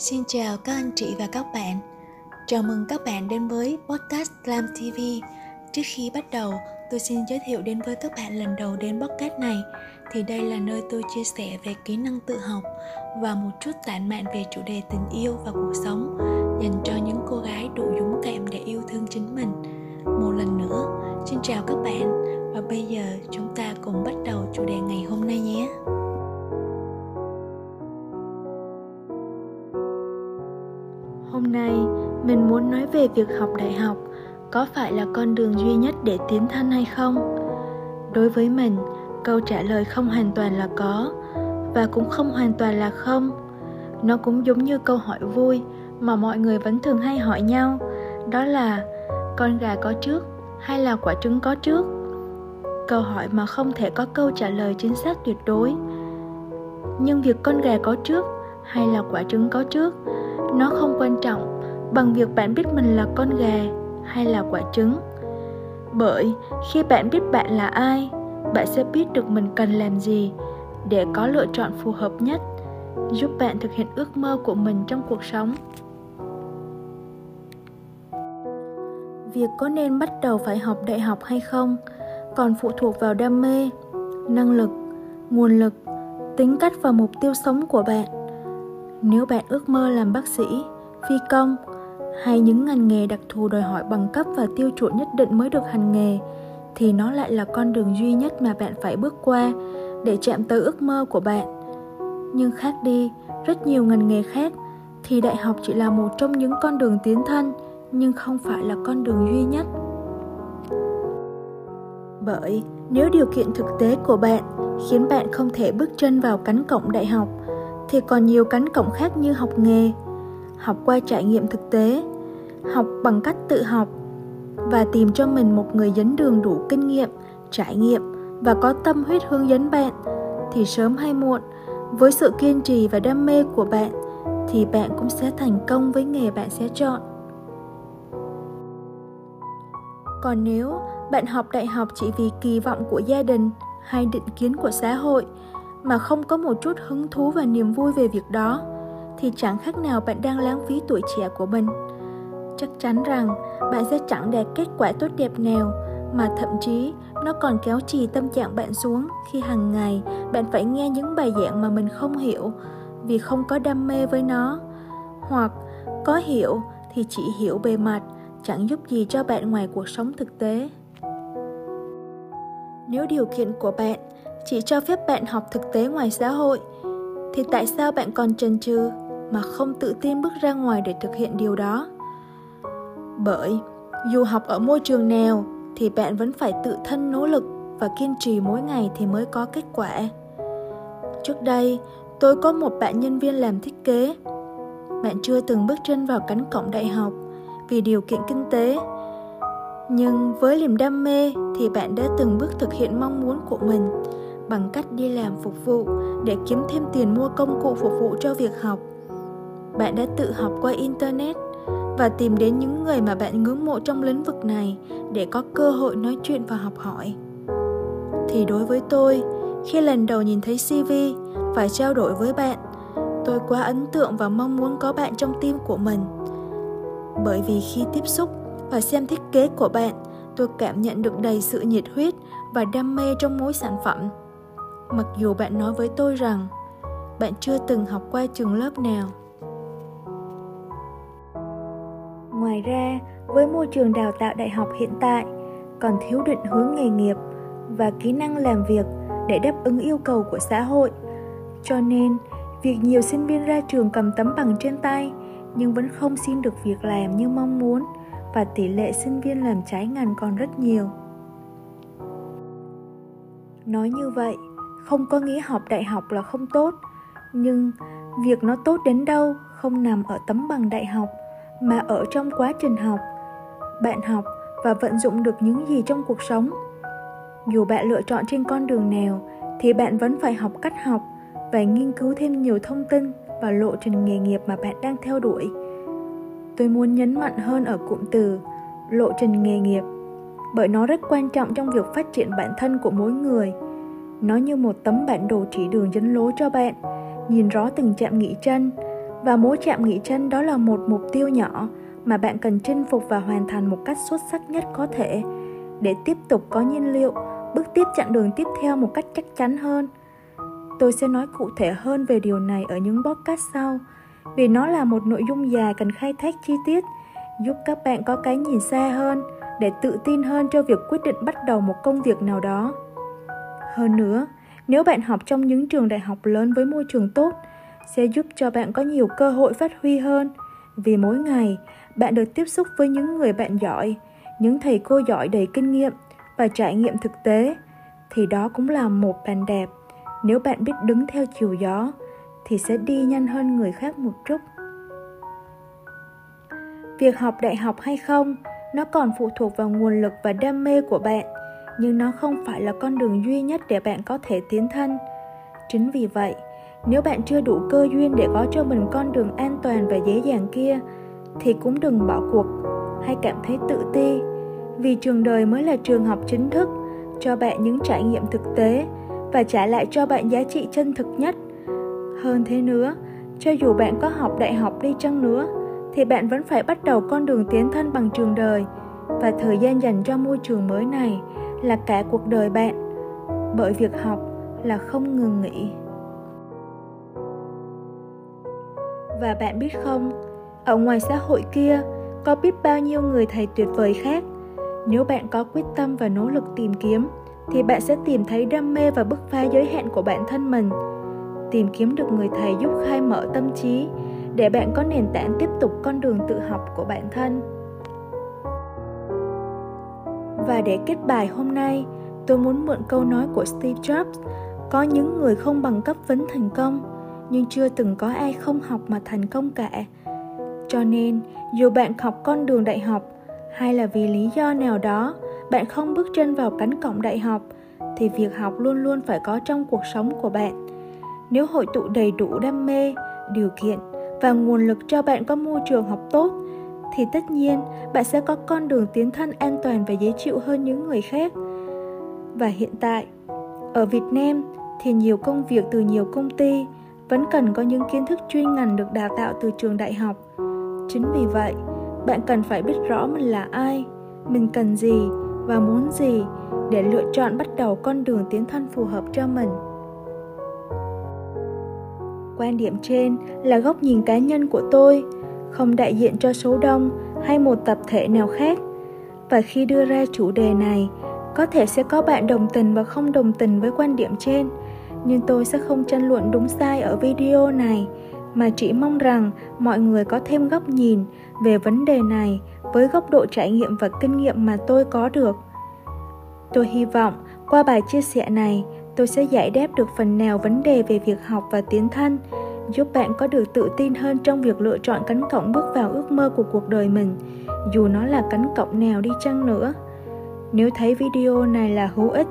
Xin chào các anh chị và các bạn. Chào mừng các bạn đến với podcast Glam TV. Trước khi bắt đầu, tôi xin giới thiệu đến với các bạn lần đầu đến podcast này thì đây là nơi tôi chia sẻ về kỹ năng tự học và một chút tản mạn về chủ đề tình yêu và cuộc sống việc học đại học có phải là con đường duy nhất để tiến thân hay không? Đối với mình, câu trả lời không hoàn toàn là có và cũng không hoàn toàn là không. Nó cũng giống như câu hỏi vui mà mọi người vẫn thường hay hỏi nhau, đó là con gà có trước hay là quả trứng có trước? Câu hỏi mà không thể có câu trả lời chính xác tuyệt đối. Nhưng việc con gà có trước hay là quả trứng có trước nó không quan trọng bằng việc bạn biết mình là con gà hay là quả trứng. Bởi khi bạn biết bạn là ai, bạn sẽ biết được mình cần làm gì để có lựa chọn phù hợp nhất, giúp bạn thực hiện ước mơ của mình trong cuộc sống. Việc có nên bắt đầu phải học đại học hay không còn phụ thuộc vào đam mê, năng lực, nguồn lực, tính cách và mục tiêu sống của bạn. Nếu bạn ước mơ làm bác sĩ, phi công hay những ngành nghề đặc thù đòi hỏi bằng cấp và tiêu chuẩn nhất định mới được hành nghề, thì nó lại là con đường duy nhất mà bạn phải bước qua để chạm tới ước mơ của bạn. Nhưng khác đi, rất nhiều ngành nghề khác thì đại học chỉ là một trong những con đường tiến thân, nhưng không phải là con đường duy nhất. Bởi nếu điều kiện thực tế của bạn khiến bạn không thể bước chân vào cánh cổng đại học, thì còn nhiều cánh cổng khác như học nghề học qua trải nghiệm thực tế, học bằng cách tự học và tìm cho mình một người dẫn đường đủ kinh nghiệm, trải nghiệm và có tâm huyết hướng dẫn bạn, thì sớm hay muộn, với sự kiên trì và đam mê của bạn, thì bạn cũng sẽ thành công với nghề bạn sẽ chọn. Còn nếu bạn học đại học chỉ vì kỳ vọng của gia đình hay định kiến của xã hội mà không có một chút hứng thú và niềm vui về việc đó thì chẳng khác nào bạn đang lãng phí tuổi trẻ của mình. Chắc chắn rằng bạn sẽ chẳng đạt kết quả tốt đẹp nào, mà thậm chí nó còn kéo trì tâm trạng bạn xuống khi hàng ngày bạn phải nghe những bài giảng mà mình không hiểu vì không có đam mê với nó. Hoặc có hiểu thì chỉ hiểu bề mặt, chẳng giúp gì cho bạn ngoài cuộc sống thực tế. Nếu điều kiện của bạn chỉ cho phép bạn học thực tế ngoài xã hội, thì tại sao bạn còn chần chừ? Mà không tự tin bước ra ngoài để thực hiện điều đó. Bởi, dù học ở môi trường nào, thì bạn vẫn phải tự thân nỗ lực và kiên trì mỗi ngày thì mới có kết quả. Trước đây, tôi có một bạn nhân viên làm thiết kế. Bạn chưa từng bước chân vào cánh cổng đại học vì điều kiện kinh tế. Nhưng với niềm đam mê thì bạn đã từng bước thực hiện mong muốn của mình bằng cách đi làm phục vụ để kiếm thêm tiền mua công cụ phục vụ cho việc học bạn đã tự học qua internet và tìm đến những người mà bạn ngưỡng mộ trong lĩnh vực này để có cơ hội nói chuyện và học hỏi. Thì đối với tôi, khi lần đầu nhìn thấy cv phải trao đổi với bạn, tôi quá ấn tượng và mong muốn có bạn trong team của mình. Bởi vì khi tiếp xúc và xem thiết kế của bạn, tôi cảm nhận được đầy sự nhiệt huyết và đam mê trong mỗi sản phẩm. Mặc dù bạn nói với tôi rằng bạn chưa từng học qua trường lớp nào ra với môi trường đào tạo đại học hiện tại, còn thiếu định hướng nghề nghiệp và kỹ năng làm việc để đáp ứng yêu cầu của xã hội. Cho nên, việc nhiều sinh viên ra trường cầm tấm bằng trên tay nhưng vẫn không xin được việc làm như mong muốn và tỷ lệ sinh viên làm trái ngành còn rất nhiều. Nói như vậy, không có nghĩa học đại học là không tốt, nhưng việc nó tốt đến đâu không nằm ở tấm bằng đại học mà ở trong quá trình học. Bạn học và vận dụng được những gì trong cuộc sống. Dù bạn lựa chọn trên con đường nào, thì bạn vẫn phải học cách học và nghiên cứu thêm nhiều thông tin và lộ trình nghề nghiệp mà bạn đang theo đuổi. Tôi muốn nhấn mạnh hơn ở cụm từ lộ trình nghề nghiệp, bởi nó rất quan trọng trong việc phát triển bản thân của mỗi người. Nó như một tấm bản đồ chỉ đường dẫn lối cho bạn, nhìn rõ từng chạm nghỉ chân và mỗi chạm nghỉ chân đó là một mục tiêu nhỏ mà bạn cần chinh phục và hoàn thành một cách xuất sắc nhất có thể. Để tiếp tục có nhiên liệu, bước tiếp chặng đường tiếp theo một cách chắc chắn hơn. Tôi sẽ nói cụ thể hơn về điều này ở những podcast sau, vì nó là một nội dung dài cần khai thác chi tiết, giúp các bạn có cái nhìn xa hơn để tự tin hơn cho việc quyết định bắt đầu một công việc nào đó. Hơn nữa, nếu bạn học trong những trường đại học lớn với môi trường tốt sẽ giúp cho bạn có nhiều cơ hội phát huy hơn. Vì mỗi ngày, bạn được tiếp xúc với những người bạn giỏi, những thầy cô giỏi đầy kinh nghiệm và trải nghiệm thực tế, thì đó cũng là một bàn đẹp. Nếu bạn biết đứng theo chiều gió, thì sẽ đi nhanh hơn người khác một chút. Việc học đại học hay không, nó còn phụ thuộc vào nguồn lực và đam mê của bạn, nhưng nó không phải là con đường duy nhất để bạn có thể tiến thân. Chính vì vậy nếu bạn chưa đủ cơ duyên để có cho mình con đường an toàn và dễ dàng kia, thì cũng đừng bỏ cuộc. Hay cảm thấy tự ti, vì trường đời mới là trường học chính thức, cho bạn những trải nghiệm thực tế và trả lại cho bạn giá trị chân thực nhất. Hơn thế nữa, cho dù bạn có học đại học đi chăng nữa, thì bạn vẫn phải bắt đầu con đường tiến thân bằng trường đời. Và thời gian dành cho môi trường mới này là cả cuộc đời bạn, bởi việc học là không ngừng nghỉ. Và bạn biết không? Ở ngoài xã hội kia, có biết bao nhiêu người thầy tuyệt vời khác? Nếu bạn có quyết tâm và nỗ lực tìm kiếm, thì bạn sẽ tìm thấy đam mê và bứt phá giới hạn của bản thân mình. Tìm kiếm được người thầy giúp khai mở tâm trí, để bạn có nền tảng tiếp tục con đường tự học của bản thân. Và để kết bài hôm nay, tôi muốn mượn câu nói của steve jobs, có những người không bằng cấp vấn thành công nhưng chưa từng có ai không học mà thành công cả. Cho nên, dù bạn học con đường đại học hay là vì lý do nào đó, bạn không bước chân vào cánh cổng đại học, thì việc học luôn luôn phải có trong cuộc sống của bạn. Nếu hội tụ đầy đủ đam mê, điều kiện và nguồn lực cho bạn có môi trường học tốt, thì tất nhiên bạn sẽ có con đường tiến thân an toàn và dễ chịu hơn những người khác. Và hiện tại, ở việt nam thì nhiều công việc từ nhiều công ty vẫn cần có những kiến thức chuyên ngành được đào tạo từ trường đại học. Chính vì vậy, bạn cần phải biết rõ mình là ai, mình cần gì và muốn gì để lựa chọn bắt đầu con đường tiến thân phù hợp cho mình. Quan điểm trên là góc nhìn cá nhân của tôi, không đại diện cho số đông hay một tập thể nào khác. Và khi đưa ra chủ đề này, có thể sẽ có bạn đồng tình và không đồng tình với quan điểm trên nhưng tôi sẽ không tranh luận đúng sai ở video này, mà chỉ mong rằng mọi người có thêm góc nhìn về vấn đề này với góc độ trải nghiệm và kinh nghiệm mà tôi có được. Tôi hy vọng qua bài chia sẻ này, tôi sẽ giải đáp được phần nào vấn đề về việc học và tiến thân, giúp bạn có được tự tin hơn trong việc lựa chọn cánh cổng bước vào ước mơ của cuộc đời mình, dù nó là cánh cổng nào đi chăng nữa. Nếu thấy video này là hữu ích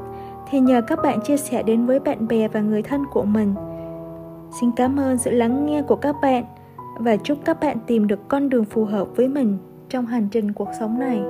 thì nhờ các bạn chia sẻ đến với bạn bè và người thân của mình. Xin cảm ơn sự lắng nghe của các bạn và chúc các bạn tìm được con đường phù hợp với mình trong hành trình cuộc sống này.